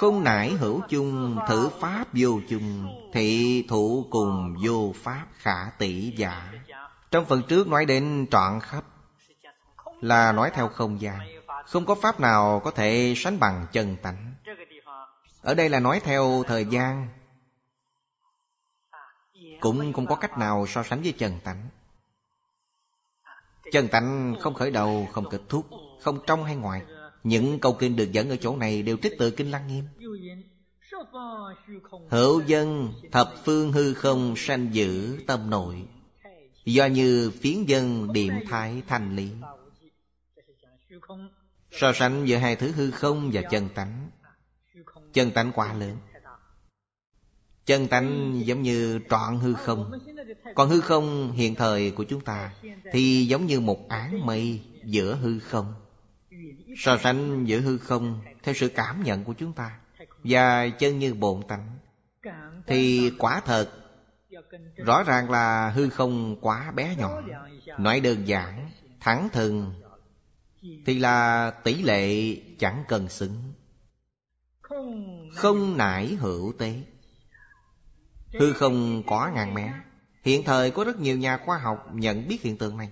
Không nải hữu chung Thử pháp vô chung Thị thụ cùng vô pháp khả tỷ giả. Trong phần trước nói đến trọn khắp Là nói theo không gian. Không có pháp nào có thể sánh bằng chân tánh. Ở đây là nói theo thời gian. Cũng không có cách nào so sánh với chân tánh. Chân tánh không khởi đầu, không kết thúc Không trong hay ngoài những câu kinh được dẫn ở chỗ này đều trích từ Kinh Lăng Nghiêm. Hữu dân, thập phương hư không sanh giữ tâm nội. Do như phiến dân điểm thái thành lý. So sánh giữa hai thứ hư không và chân tánh. Chân tánh quá lớn. Chân tánh giống như trọn hư không. Còn hư không hiện thời của chúng ta Thì giống như một áng mây giữa hư không. So sánh giữa hư không Theo sự cảm nhận của chúng ta Và chân như bồn tánh Thì quả thật Rõ ràng là hư không quá bé nhỏ. Nói đơn giản, Thẳng thừng Thì là tỷ lệ chẳng cần xứng. Không nải hữu tế. Hư không có ngàn mé. Hiện thời có rất nhiều nhà khoa học nhận biết hiện tượng này.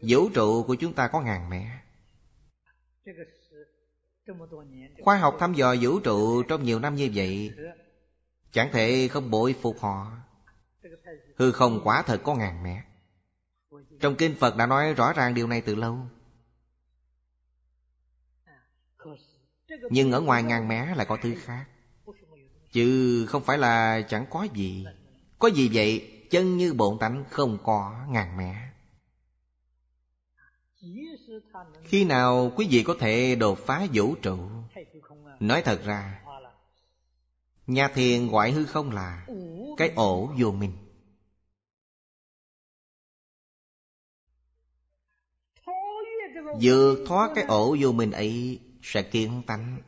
Vũ trụ của chúng ta có ngàn mẹ. Khoa học thăm dò vũ trụ trong nhiều năm như vậy, Chẳng thể không bội phục họ. Hư không quả thật có ngàn mẹ. Trong kinh Phật đã nói rõ ràng điều này từ lâu. Nhưng ở ngoài ngàn mẹ lại có thứ khác. Chứ không phải là chẳng có gì. Có gì vậy? Chân như bộn tánh không có ngàn mẹ khi nào quý vị có thể đột phá vũ trụ? Nói thật ra, nhà thiền ngoại hư không là cái ổ vô minh. Vượt thoát cái ổ vô minh ấy, sẽ kiến tánh.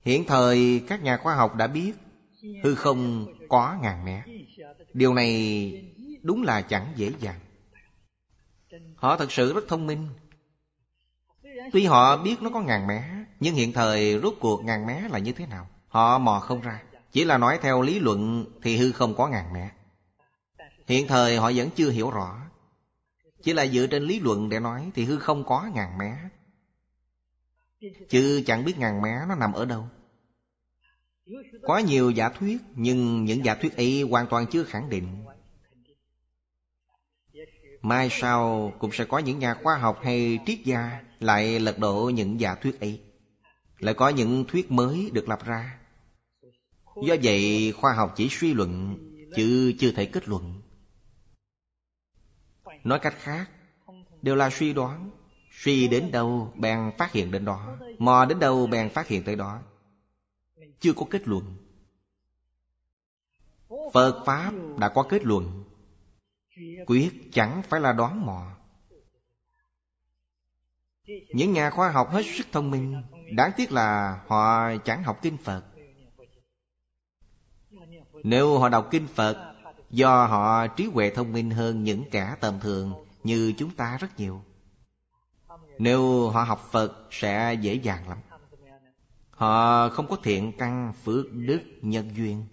Hiện thời, các nhà khoa học đã biết, hư không có ngàn mét. Điều này đúng là chẳng dễ dàng. Họ thật sự rất thông minh. Tuy họ biết nó có ngàn mé, Nhưng hiện thời rốt cuộc ngàn mé là như thế nào? Họ mò không ra. Chỉ là nói theo lý luận Thì hư không có ngàn mé. Hiện thời họ vẫn chưa hiểu rõ. Chỉ là dựa trên lý luận để nói Thì hư không có ngàn mé. Chứ chẳng biết ngàn mé nó nằm ở đâu. Có nhiều giả thuyết, Nhưng những giả thuyết ấy hoàn toàn chưa khẳng định. Mai sau cũng sẽ có những nhà khoa học hay triết gia lại lật đổ những giả thuyết ấy. Lại có những thuyết mới được lập ra. Do vậy, khoa học chỉ suy luận, Chứ chưa thể kết luận. Nói cách khác, Đều là suy đoán. Suy đến đâu bèn phát hiện đến đó, Mò đến đâu bèn phát hiện tới đó. Chưa có kết luận. Phật Pháp đã có kết luận. Quyết chẳng phải là đoán mò. Những nhà khoa học hết sức thông minh, Đáng tiếc là họ chẳng học kinh Phật. Nếu họ đọc kinh Phật, Do họ trí huệ thông minh hơn những kẻ tầm thường Như chúng ta rất nhiều. Nếu họ học Phật, sẽ dễ dàng lắm. Họ không có thiện căn phước đức nhân duyên.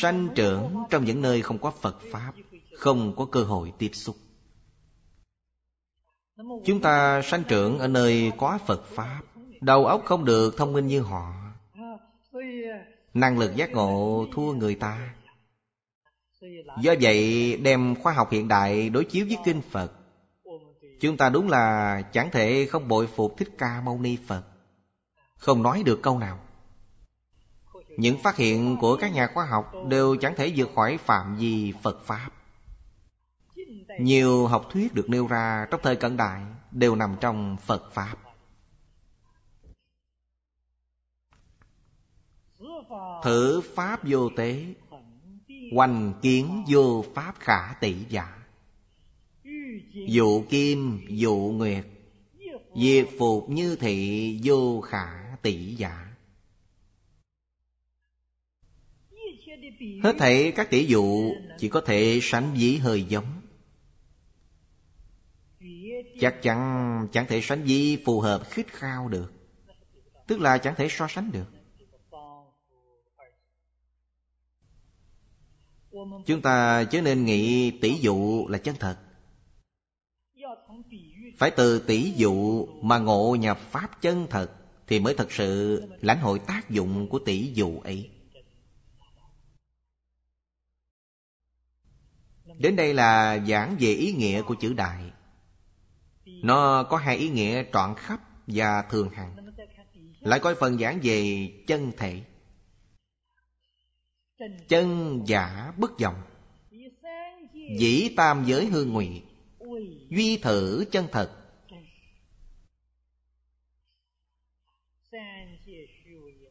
Sanh trưởng trong những nơi không có Phật Pháp, Không có cơ hội tiếp xúc. Chúng ta sanh trưởng ở nơi có Phật Pháp. Đầu óc không được thông minh như họ. Năng lực giác ngộ thua người ta. Do vậy, đem khoa học hiện đại đối chiếu với kinh Phật. Chúng ta đúng là chẳng thể không bội phục Thích Ca Mâu Ni Phật. Không nói được câu nào. Những phát hiện của các nhà khoa học đều chẳng thể vượt khỏi phạm vi Phật Pháp. Nhiều học thuyết được nêu ra trong thời cận đại đều nằm trong Phật Pháp. Thử Pháp vô tế, Hoành kiến vô Pháp khả tỷ giả. Dụ kim, dụ nguyệt, Diệt phục như thị, vô khả tỷ giả. Hết thảy các tỷ dụ Chỉ có thể sánh ví hơi giống. Chắc chắn chẳng thể sánh gì phù hợp khích khao được. Tức là chẳng thể so sánh được. Chúng ta chớ nên nghĩ tỷ dụ là chân thật. Phải từ tỷ dụ mà ngộ nhập Pháp chân thật Thì mới thật sự lãnh hội tác dụng của tỷ dụ ấy. Đến đây là giảng về ý nghĩa của chữ đại. Nó có hai ý nghĩa trọn khắp và thường hằng. Lại coi phần giảng về chân thể. Chân giả bất vọng. Dĩ tam giới hương nguyện Duy thử chân thật.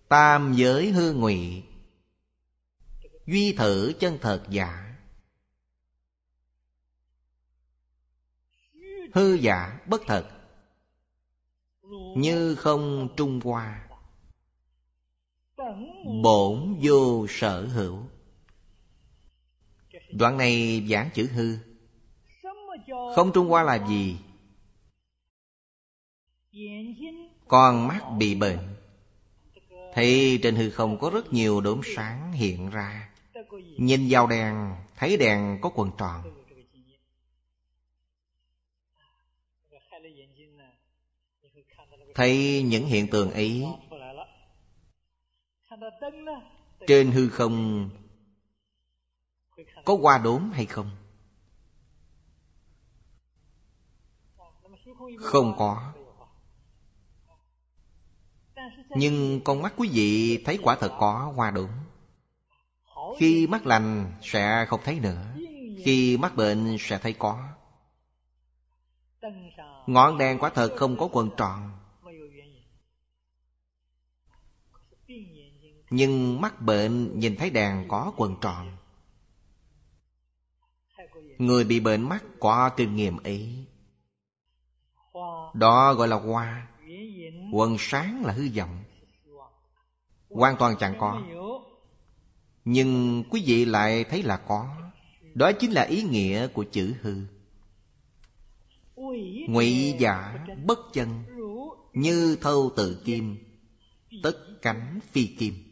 Tam giới hư ngụy. Duy thử chân thật giả. Hư giả bất thật, Như không trung hoa. Bổn vô sở hữu. Đoạn này giảng chữ hư. Không trung hoa là gì? Con mắt bị bệnh. Thì trên hư không có rất nhiều đốm sáng hiện ra. Nhìn vào đèn, Thấy đèn có quần tròn. Thấy những hiện tượng ấy. Trên hư không, Có hoa đốm hay không? Không có. Nhưng con mắt quý vị thấy quả thật có hoa đốm. Khi mắt lành sẽ không thấy nữa, Khi mắt bệnh sẽ thấy có. Ngọn đèn quả thật không có quần tròn. Nhưng mắt bệnh nhìn thấy đèn có quần tròn. Người bị bệnh mắt có kinh nghiệm ấy. Đó gọi là hoa. Quần sáng là hư vọng. Hoàn toàn chẳng có. Nhưng quý vị lại thấy là có. Đó chính là ý nghĩa của chữ hư. Ngụy giả bất chân, Như thâu tự kim, Tất cánh phi kim.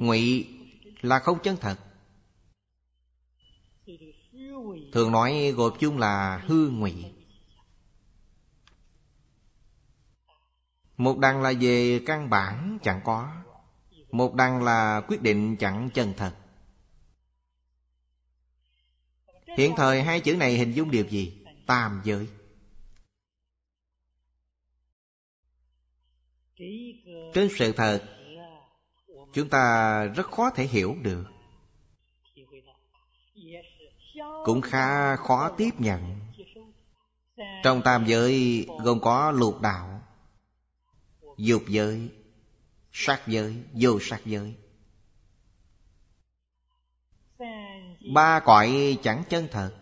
Ngụy. Là không chân thật. Thường nói gộp chung là hư ngụy. Một đằng là về căn bản chẳng có. Một đằng là quyết định chẳng chân thật. Hiện thời hai chữ này hình dung điều gì? Tam giới. Trên sự thật Chúng ta rất khó thể hiểu được. Cũng khá khó tiếp nhận. Trong tam giới gồm có lục đạo, Dục giới, Sát giới, Vô sát giới. Ba cõi chẳng chân thật.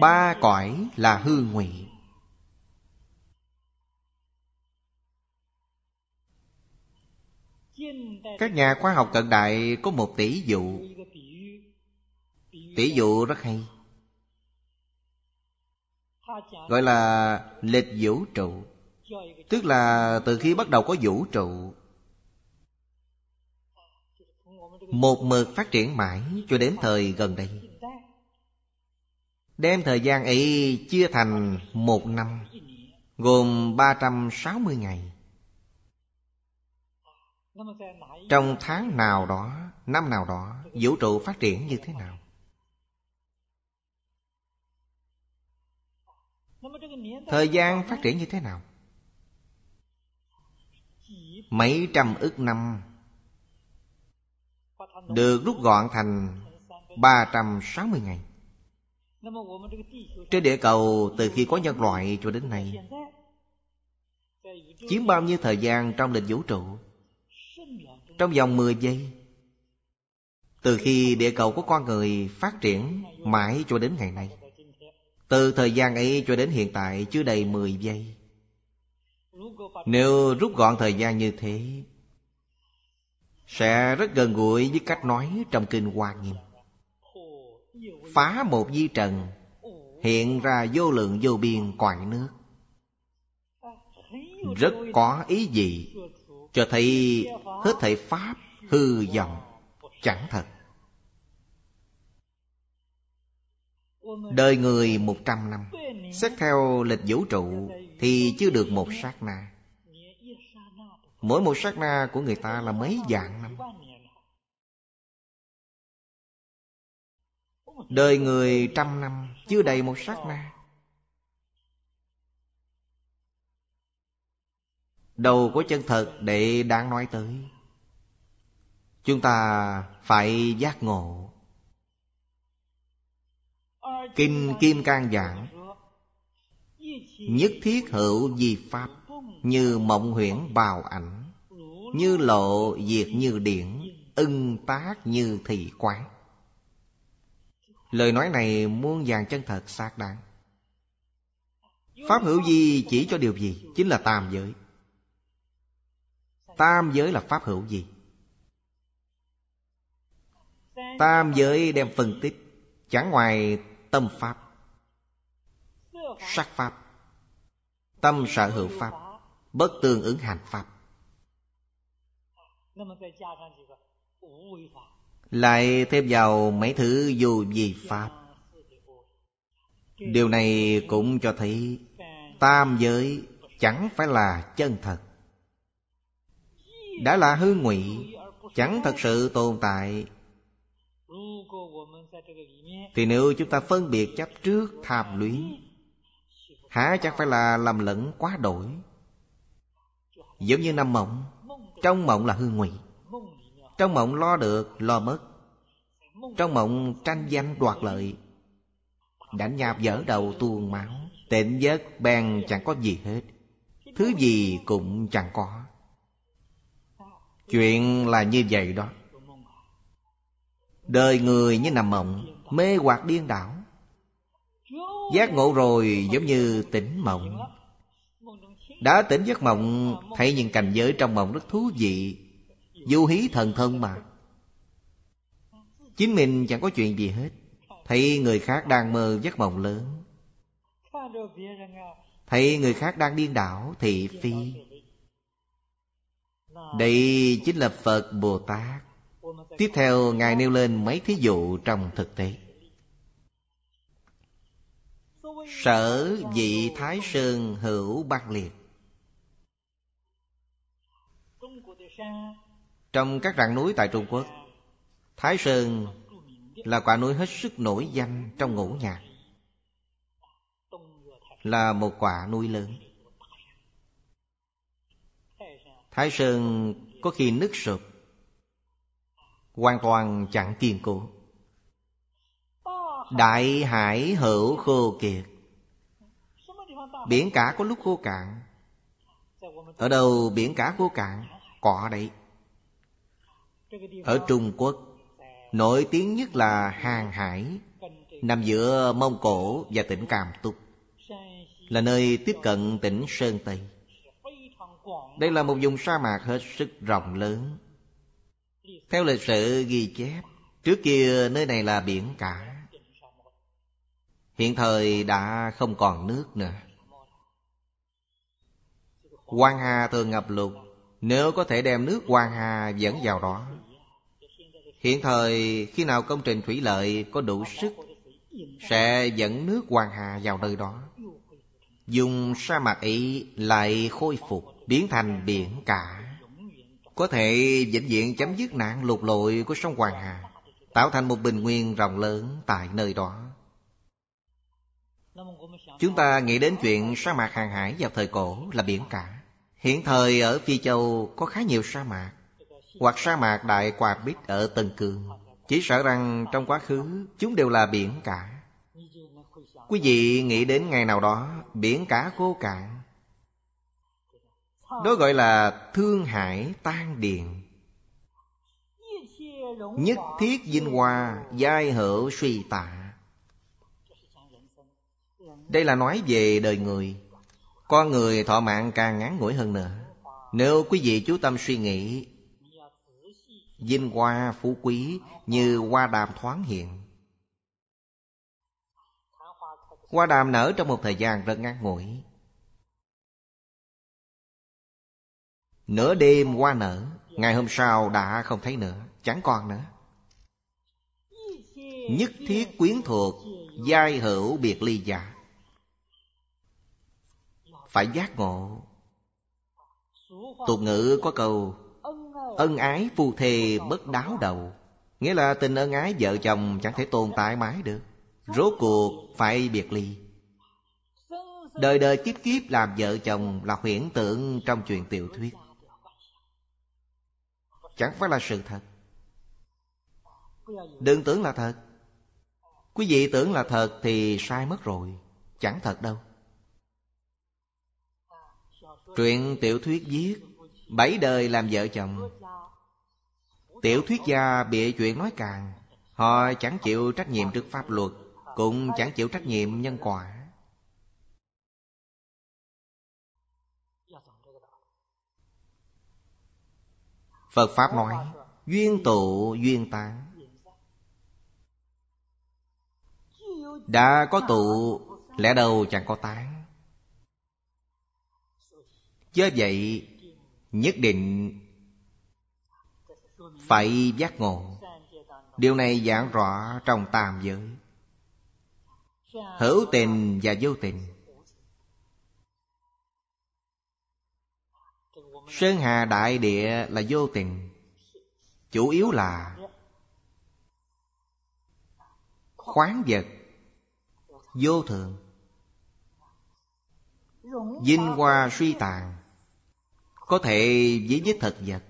Ba cõi là hư ngụy. Các nhà khoa học cận đại có một tỷ dụ. Tỷ dụ rất hay. Gọi là lịch vũ trụ. Tức là từ khi bắt đầu có vũ trụ, Một mực phát triển mãi cho đến thời gần đây. Đem thời gian ấy chia thành một năm, Gồm 360 ngày. Trong tháng nào đó, năm nào đó Vũ trụ phát triển như thế nào? Thời gian phát triển như thế nào? Mấy trăm ức năm Được rút gọn thành 360 ngày. Trên địa cầu từ khi có nhân loại cho đến nay Chiếm bao nhiêu thời gian trong lịch vũ trụ? Trong vòng 10 giây. Từ khi địa cầu của con người phát triển mãi cho đến ngày nay, từ thời gian ấy cho đến hiện tại chưa đầy 10 giây. Nếu rút gọn thời gian như thế, Sẽ rất gần gũi với cách nói trong Kinh Hoa Nghiêm. Phá một di trần, Hiện ra vô lượng vô biên quại nước. Rất có ý gì cho thấy hết thảy Pháp hư vọng Chẳng thật. Đời người một trăm năm, Xét theo lịch vũ trụ Thì chưa được một sát na. Mỗi một sát na của người ta là mấy vạn năm. Đời người trăm năm Chưa đầy một sát na. Đầu của chân thật để đáng nói tới. Chúng ta phải giác ngộ. Kinh Kim Cang giảng, Nhất thiết hữu di pháp Như mộng huyễn bào ảnh, Như lộ diệt như điển, Ưng tác như thị quán. Lời nói này muôn vàng chân thật xác đáng. Pháp hữu di chỉ cho điều gì? Chính là tam giới. Tam giới là pháp hữu gì? Tam giới đem phân tích. Chẳng ngoài tâm pháp Sắc pháp Tâm sở hữu pháp Bất tương ứng hành pháp. Lại thêm vào mấy thứ vô vi pháp. Điều này cũng cho thấy Tam giới chẳng phải là chân thật đã là hư ngụy Chẳng thật sự tồn tại. Thì nếu chúng ta phân biệt chấp trước tham luyến há chắc phải là làm lẫn quá đổi. Giống như nằm mộng Trong mộng là hư ngụy Trong mộng lo được, lo mất. Trong mộng tranh danh đoạt lợi Đánh nhạp dở đầu tuôn máu Tịnh giấc bèn chẳng có gì hết Thứ gì cũng chẳng có. Chuyện là như vậy đó. Đời người như nằm mộng, Mê hoặc điên đảo. Giác ngộ rồi giống như tỉnh mộng. Đã tỉnh giấc mộng, Thấy những cảnh giới trong mộng rất thú vị, Du hí thần thông mà. Chính mình chẳng có chuyện gì hết. Thấy người khác đang mơ giấc mộng lớn. Thấy người khác đang điên đảo Thị phi. Đây chính là Phật Bồ Tát. Tiếp theo, Ngài nêu lên mấy thí dụ trong thực tế. Sở dị Thái Sơn hữu băng liệt. Trong các rặng núi tại Trung Quốc, Thái Sơn là quả núi hết sức nổi danh trong ngũ nhạc. Là một quả núi lớn. Thái Sơn có khi nứt sụp, hoàn toàn chẳng kiên cố. Đại hải hữu khô kiệt, biển cả có lúc khô cạn. Ở đâu biển cả khô cạn cọ đấy. Ở trung quốc, nổi tiếng nhất là hàng hải, nằm giữa mông cổ và tỉnh cam túc, là nơi tiếp cận tỉnh sơn tây đây là một vùng sa mạc hết sức rộng lớn. Theo lịch sử ghi chép, Trước kia nơi này là biển cả. Hiện thời đã không còn nước nữa. Quan Hà thường ngập lụt. Nếu có thể đem nước Quan Hà dẫn vào đó, Hiện thời khi nào công trình thủy lợi có đủ sức, Sẽ dẫn nước Quan Hà vào nơi đó. Dùng sa mạc ấy lại khôi phục. Biến thành biển cả. Có thể vĩnh viễn chấm dứt nạn lụt lội của sông Hoàng Hà, Tạo thành một bình nguyên rộng lớn tại nơi đó. Chúng ta nghĩ đến chuyện sa mạc hàng hải vào thời cổ là biển cả. Hiện thời ở Phi Châu có khá nhiều sa mạc, Hoặc sa mạc Đại quạt bít ở Tân Cương. Chỉ sợ rằng trong quá khứ, chúng đều là biển cả. Quý vị nghĩ đến ngày nào đó, biển cả khô cạn đó gọi là thương hải tan điện Nhất thiết dinh hoa Giai hữu suy tạ. Đây là nói về đời người. Con người thọ mạng càng ngắn ngủi hơn nữa. Nếu quý vị chú tâm suy nghĩ, Vinh hoa phú quý Như hoa đàm thoáng hiện. Hoa đàm nở trong một thời gian rất ngắn ngủi. Nửa đêm qua nở, Ngày hôm sau đã không thấy nữa, Chẳng còn nữa. Nhất thiết quyến thuộc, Giai hữu biệt ly giả. Phải giác ngộ. Tục ngữ có câu, Ân ái phu thề bất đáo đầu. Nghĩa là tình ân ái vợ chồng chẳng thể tồn tại mãi được. Rốt cuộc phải biệt ly. Đời đời kiếp kiếp làm vợ chồng là huyễn tượng trong truyền tiểu thuyết. Chẳng phải là sự thật. Đừng tưởng là thật. Quý vị tưởng là thật thì sai mất rồi. Chẳng thật đâu. Truyện tiểu thuyết viết Bảy đời làm vợ chồng. Tiểu thuyết gia bịa chuyện nói càng Họ chẳng chịu trách nhiệm trước pháp luật Cũng chẳng chịu trách nhiệm nhân quả Phật Pháp nói, Duyên tụ, duyên tán. Đã có tụ, Lẽ đâu chẳng có tán. Chớ vậy, Nhất định Phải giác ngộ. Điều này giảng rõ trong tam giới. Hữu tình và vô tình. Sơn Hà Đại Địa là vô tình. Chủ yếu là Khoáng vật Vô thường. Vinh hoa suy tàn Có thể với với thật vật.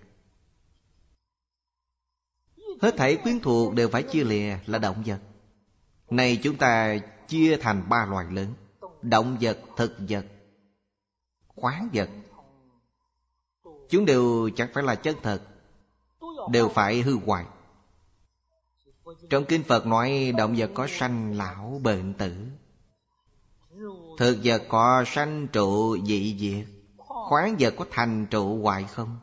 Hết thảy quyến thuộc đều phải chia lìa là động vật. Này chúng ta chia thành ba loài lớn Động vật, thực vật Khoáng vật. Chúng đều chẳng phải là chân thật, Đều phải hư hoại. Trong Kinh Phật nói, động vật có sanh, lão bệnh tử. Thực vật có sanh, trụ dị diệt. Khoáng vật có thành, trụ hoại không?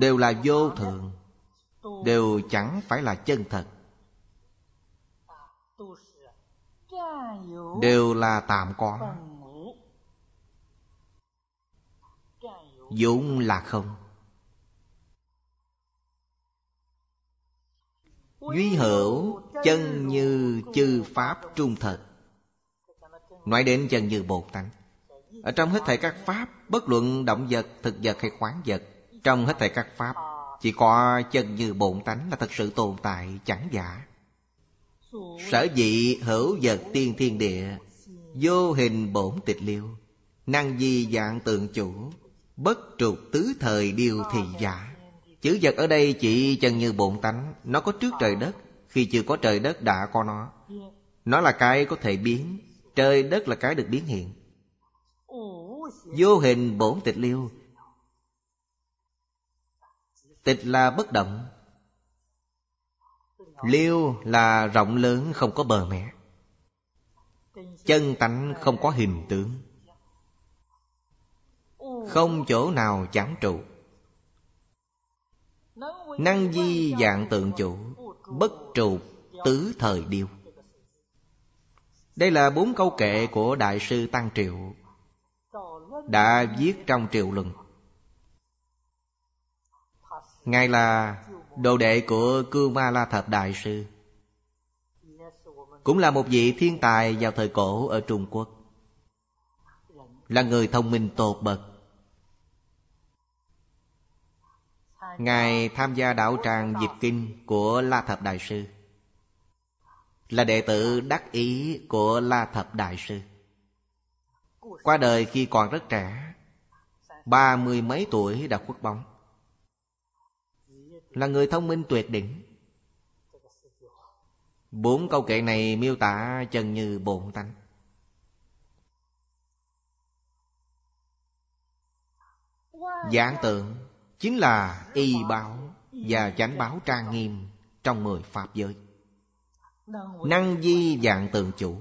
Đều là vô thường Đều chẳng phải là chân thật. Đều là tạm có. Vốn là không. Duy hữu chân như chư pháp trung thật. Nói đến chân như bột tánh ở trong hết thảy các pháp, bất luận động vật, thực vật hay khoáng vật, trong hết thảy các pháp, chỉ có chân như bổn tánh là thật sự tồn tại, chẳng giả. Sở dị hữu vật tiên thiên địa, vô hình bổn tịch liêu, năng di dạng tượng chủ Bất trục tứ thời điều thì giả. Chữ vật ở đây chỉ chân như bộn tánh Nó có trước trời đất. Khi chưa có trời đất đã có nó. Nó là cái có thể biến. Trời đất là cái được biến hiện. Vô hình bổn tịch liêu. Tịch là bất động. Liêu là rộng lớn không có bờ mẹ Chân tánh không có hình tướng không chỗ nào chẳng trụ. Năng di dạng tượng chủ, Bất trụ tứ thời điêu. Đây là bốn câu kệ của Đại sư Tăng Triệu, Đã viết trong Triệu Luận Ngài là đồ đệ của Cư Ma La Thập Đại Sư, Cũng là một vị thiên tài vào thời cổ ở Trung Quốc, Là người thông minh tột bậc Ngài tham gia đạo tràng dịch kinh của La Thập Đại Sư. Là đệ tử đắc ý của La Thập Đại Sư. Qua đời khi còn rất trẻ, Ba mươi mấy tuổi đã khuất bóng. Là người thông minh tuyệt đỉnh. Bốn câu kệ này miêu tả chân như bổn tánh. Giảng tượng chính là y báo và chánh báo trang nghiêm trong mười pháp giới. Năng di dạng tượng chủ.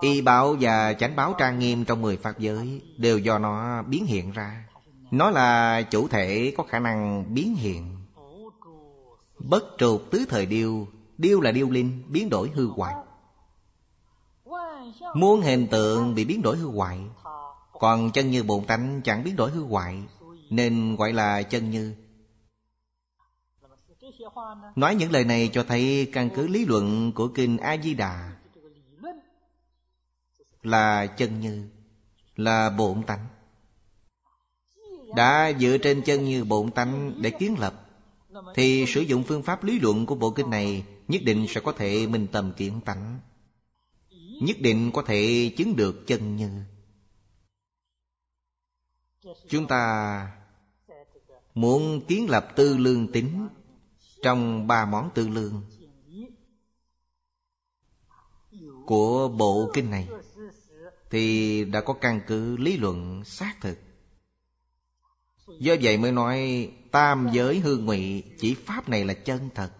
Y báo và chánh báo trang nghiêm trong mười pháp giới đều do nó biến hiện ra. Nó là chủ thể có khả năng biến hiện. Bất trục tứ thời điêu Điêu là điêu linh, Biến đổi hư hoại. Muôn hình tượng bị biến đổi hư hoại, Còn chân như bồn tánh chẳng biến đổi hư hoại. Nên gọi là chân như. Nói những lời này cho thấy căn cứ lý luận của Kinh A-di-đà Là chân như, Là bổn tánh. Đã dựa trên chân như bổn tánh để kiến lập, Thì sử dụng phương pháp lý luận của bộ kinh này Nhất định sẽ có thể minh tầm kiến tánh, Nhất định có thể chứng được chân như. Chúng ta muốn kiến lập tư lương tính trong ba món tư lương của bộ kinh này thì đã có căn cứ lý luận xác thực. Do vậy mới nói tam giới hư ngụy chỉ pháp này là chân thật.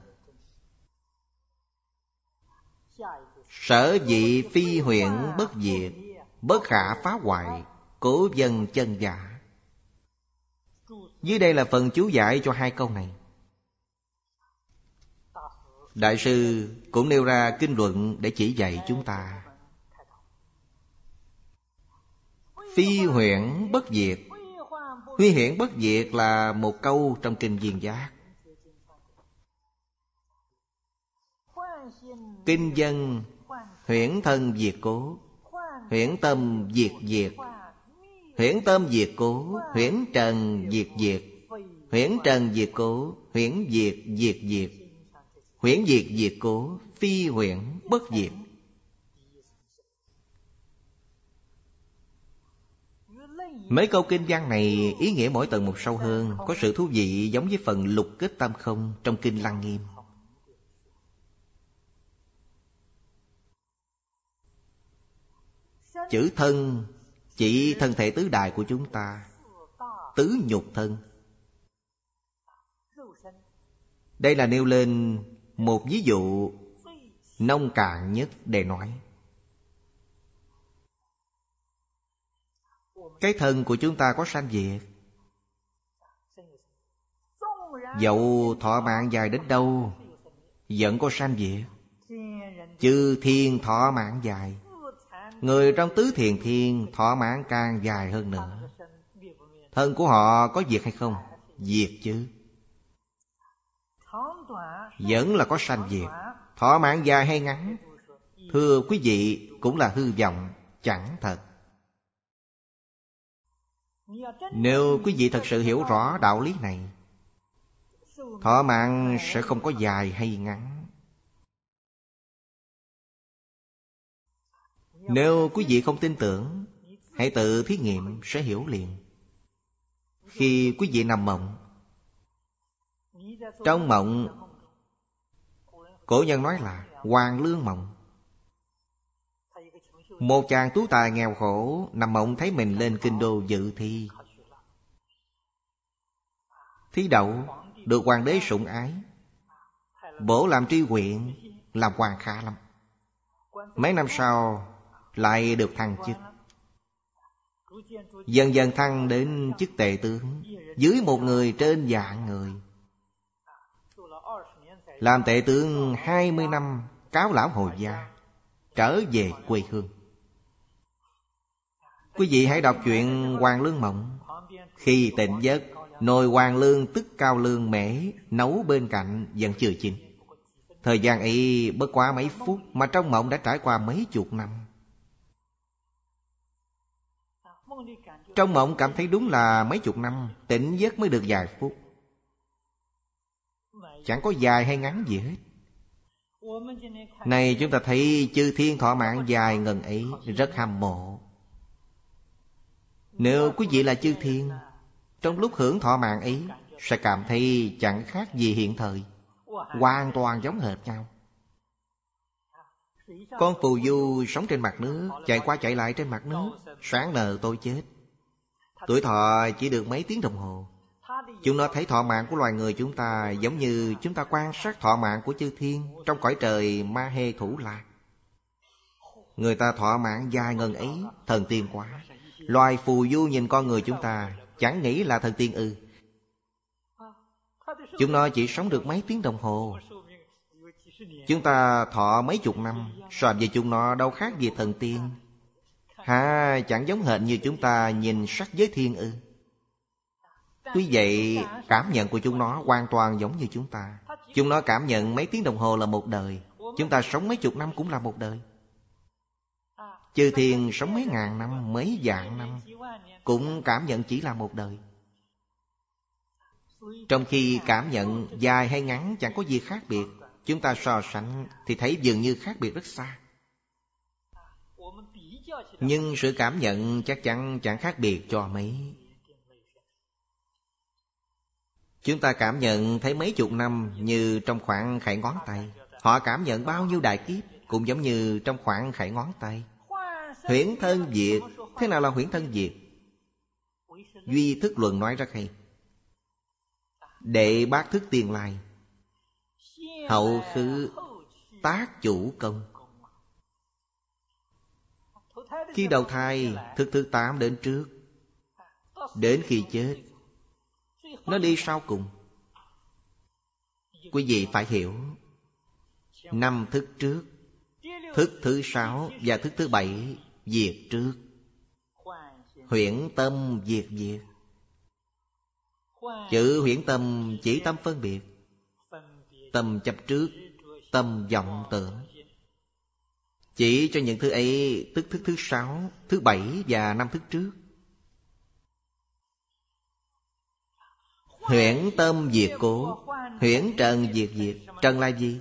Sở dị phi huyện bất diệt, bất khả phá hoại, cố dân chân giả dưới đây là phần chú giải cho hai câu này. Đại sư cũng nêu ra kinh luận để chỉ dạy chúng ta. Phi huyễn bất diệt. Huy hiển bất diệt là một câu trong kinh viên giác. Kinh dân huyễn thân diệt cố Huyễn tâm diệt diệt. Huyễn tâm diệt cố Huyễn trần diệt diệt. Huyễn trần diệt cố Huyễn diệt diệt diệt. Huyễn diệt diệt cố Phi huyễn bất diệt. Mấy câu kinh văn này ý nghĩa mỗi tầng một sâu hơn, Có sự thú vị giống với phần lục kết tam không trong kinh Lăng Nghiêm. Chữ thân chỉ thân thể tứ đại của chúng ta, Tứ nhục thân. Đây là nêu lên một ví dụ nông cạn nhất để nói. Cái thân của chúng ta có sanh diệt. Dẫu thọ mạng dài đến đâu, vẫn có sanh diệt. Chư thiên thọ mạng dài người trong tứ thiền thiên thọ mạng càng dài hơn nữa. Thân của họ có diệt hay không? Diệt chứ. Vẫn là có sanh diệt thọ mạng dài hay ngắn? Thưa quý vị, cũng là hư vọng, chẳng thật. Nếu quý vị thật sự hiểu rõ đạo lý này, thọ mạng sẽ không có dài hay ngắn. Nếu quý vị không tin tưởng, hãy tự thí nghiệm sẽ hiểu liền. Khi quý vị nằm mộng, trong mộng, Cổ nhân nói là Hoàng lương mộng. Một chàng tú tài nghèo khổ Nằm mộng thấy mình lên kinh đô dự thi. Thí đậu Được hoàng đế sủng ái, Bổ làm tri huyện, Làm hoàng khá lắm. Mấy năm sau lại được thăng chức. Dần dần thăng đến chức tệ tướng, Dưới một người trên dạng người. Làm tệ tướng 20 năm, cáo lão hồi gia, Trở về quê hương. Quý vị hãy đọc chuyện Hoàng Lương Mộng. Khi tỉnh giấc, Nồi Hoàng Lương tức cao lương mễ, Nấu bên cạnh vẫn chưa chín. Thời gian ấy bất quá mấy phút Mà trong mộng đã trải qua mấy chục năm. Trong mộng cảm thấy đúng là mấy chục năm, Tỉnh giấc mới được vài phút. Chẳng có dài hay ngắn gì hết. Này, chúng ta thấy chư thiên thọ mạng dài ngần ấy, Rất hâm mộ. Nếu quý vị là chư thiên, Trong lúc hưởng thọ mạng ấy, Sẽ cảm thấy chẳng khác gì hiện thời, Hoàn toàn giống hệt nhau. Con phù du sống trên mặt nước, Chạy qua chạy lại trên mặt nước, Sáng nờ tôi chết. Tuổi thọ chỉ được mấy tiếng đồng hồ. Chúng nó thấy thọ mạng của loài người chúng ta Giống như chúng ta quan sát thọ mạng của chư thiên Trong cõi trời ma hê thủ la Người ta thọ mạng dài ngần ấy Thần tiên quá. Loài phù du nhìn con người chúng ta Chẳng nghĩ là thần tiên ư. Chúng nó chỉ sống được mấy tiếng đồng hồ. Chúng ta thọ mấy chục năm So với chúng nó đâu khác gì thần tiên hà chẳng giống hệt như chúng ta nhìn sắc giới thiên ư. Tuy vậy cảm nhận của chúng nó hoàn toàn giống như chúng ta. Chúng nó cảm nhận mấy tiếng đồng hồ là một đời. Chúng ta sống mấy chục năm cũng là một đời. Chư thiên sống mấy ngàn năm, mấy vạn năm Cũng cảm nhận chỉ là một đời. Trong khi cảm nhận dài hay ngắn chẳng có gì khác biệt Chúng ta so sánh thì thấy dường như khác biệt rất xa. Nhưng sự cảm nhận chắc chắn chẳng khác biệt cho mấy. Chúng ta cảm nhận thấy mấy chục năm như trong khoảng khải ngón tay. Họ cảm nhận bao nhiêu đại kiếp Cũng giống như trong khoảng khải ngón tay. Huyễn thân diệt Thế nào là huyễn thân diệt Duy thức luận nói rất hay. Đệ bát thức tiền lai. Hậu khứ tác chủ công. Khi đầu thai thực thứ tám đến trước. Đến khi chết, Nó đi sau cùng. Quý vị phải hiểu, Năm thức trước, Thức thứ sáu và thức thứ bảy Diệt trước. Huyễn tâm diệt diệt. Chữ huyễn tâm chỉ tâm phân biệt. Tâm chấp trước, Tâm vọng tưởng. Chỉ cho những thứ ấy, Tức thức thứ sáu, Thứ bảy và năm thức trước. Huyễn tâm diệt cố, Huyễn trần diệt diệt, Trần là gì?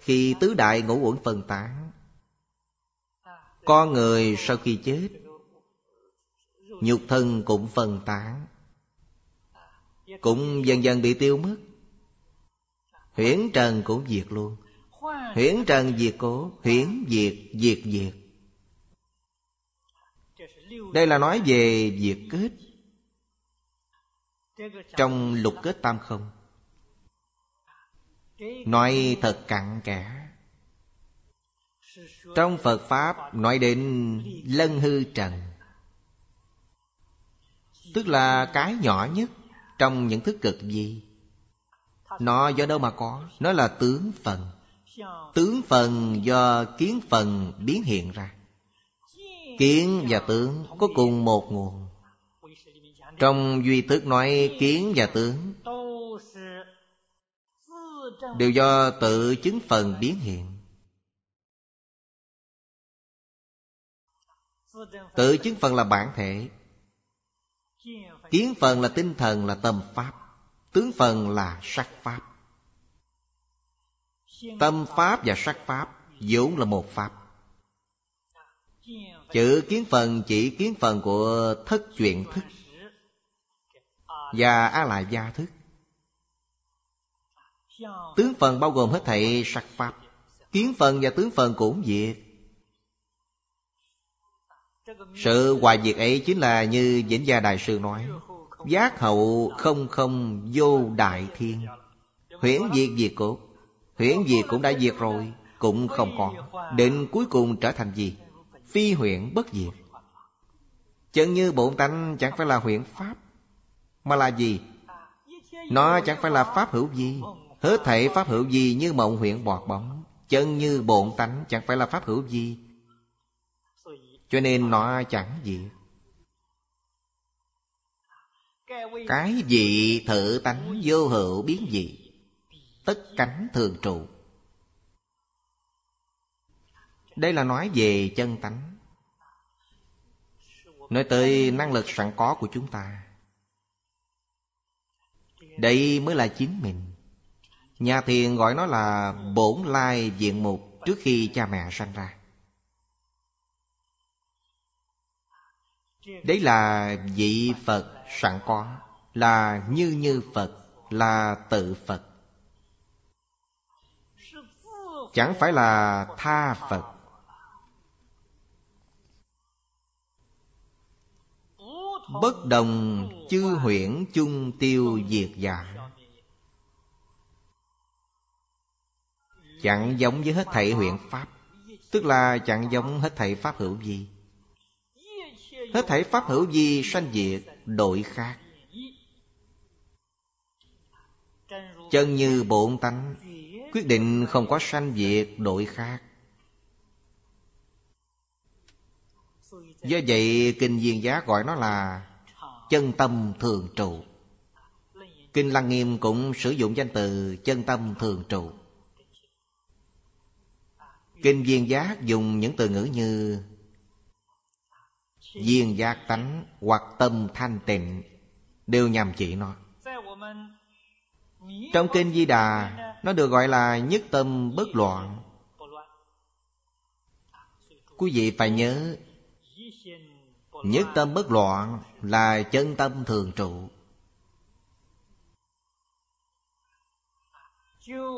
Khi tứ đại ngũ uẩn phân tán Con người sau khi chết, Nhục thân cũng phân tán, Cũng dần dần bị tiêu mất. Huyễn trần cũng diệt luôn. Huyễn trần diệt cố Huyễn diệt diệt diệt. Đây là nói về diệt kết. Trong lục kết tam không, Nói thật cặn kẽ. Trong Phật Pháp nói đến lân hư trần, Tức là cái nhỏ nhất Trong những thức cực gì. Nó do đâu mà có? Nó là tướng phần. Tướng phần do kiến phần biến hiện ra. Kiến và tướng có cùng một nguồn. Trong duy thức nói kiến và tướng Đều do tự chứng phần biến hiện. Tự chứng phần là bản thể. Kiến phần là tinh thần, là tâm pháp. Tướng phần là sắc pháp. Tâm pháp và sắc pháp vốn là một pháp. Chữ kiến phần chỉ kiến phần của thất chuyện thức Và a la gia thức. Tướng phần bao gồm hết thảy sắc pháp, Kiến phần và tướng phần cũng diệt. Sự hòa diệt ấy chính là như Vĩnh Gia Đại Sư nói, Giác hậu không không vô đại thiên, Huyễn diệt diệt cốt. Huyễn diệt cũng đã diệt rồi, Cũng không còn. Định cuối cùng trở thành gì? Phi huyễn bất diệt. Chân như bổn tánh chẳng phải là huyễn pháp, Mà là gì? Nó chẳng phải là pháp hữu gì Hết thể pháp hữu gì như mộng huyện bọt bóng. Chân như bổn tánh chẳng phải là pháp hữu gì Cho nên nó chẳng gì Cái gì thử tánh vô hữu biến dị. Tất cánh thường trụ Đây là nói về chân tánh Nói tới năng lực sẵn có của chúng ta Đây mới là chính mình Nhà thiền gọi nó là bổn lai diện mục trước khi cha mẹ sanh ra. Đấy là vị Phật sẵn có, là như như Phật, là tự Phật. Chẳng phải là tha Phật. Bất đồng chư huyễn chung tiêu diệt giả Chẳng giống với hết thảy huyện Pháp. Tức là chẳng giống hết thảy Pháp hữu gì Hết thảy Pháp hữu gì sanh diệt, đổi khác. Chân như bổn tánh quyết định không có sanh diệt đổi khác. Do vậy, kinh viên giá gọi nó là chân tâm thường trụ. Kinh lăng nghiêm cũng sử dụng danh từ chân tâm thường trụ. Kinh viên giá dùng những từ ngữ như viên giác tánh hoặc tâm thanh tịnh đều nhằm chỉ nó. Trong kinh di đà nó được gọi là nhất tâm bất loạn. Quý vị phải nhớ, nhất tâm bất loạn là chân tâm thường trụ.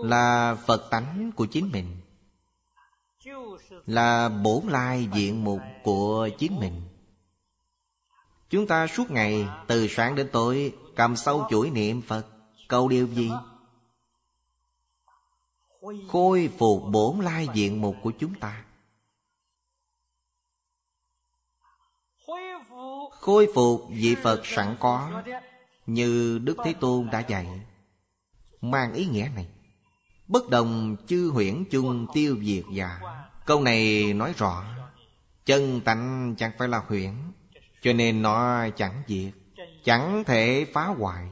Là phật tánh của chính mình. Là bổn lai diện mục của chính mình. Chúng ta suốt ngày, từ sáng đến tối, cầm sâu chuỗi niệm phật, cầu điều gì? Khôi phục bổn lai diện mục của chúng ta. Khôi phục vị phật sẵn có, như đức thế tôn đã dạy. Mang ý nghĩa này, bất đồng chư huyễn chung tiêu diệt già câu này nói rõ, chân tánh chẳng phải là huyễn cho nên nó chẳng diệt, chẳng thể phá hoại,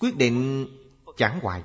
quyết định chẳng hoại.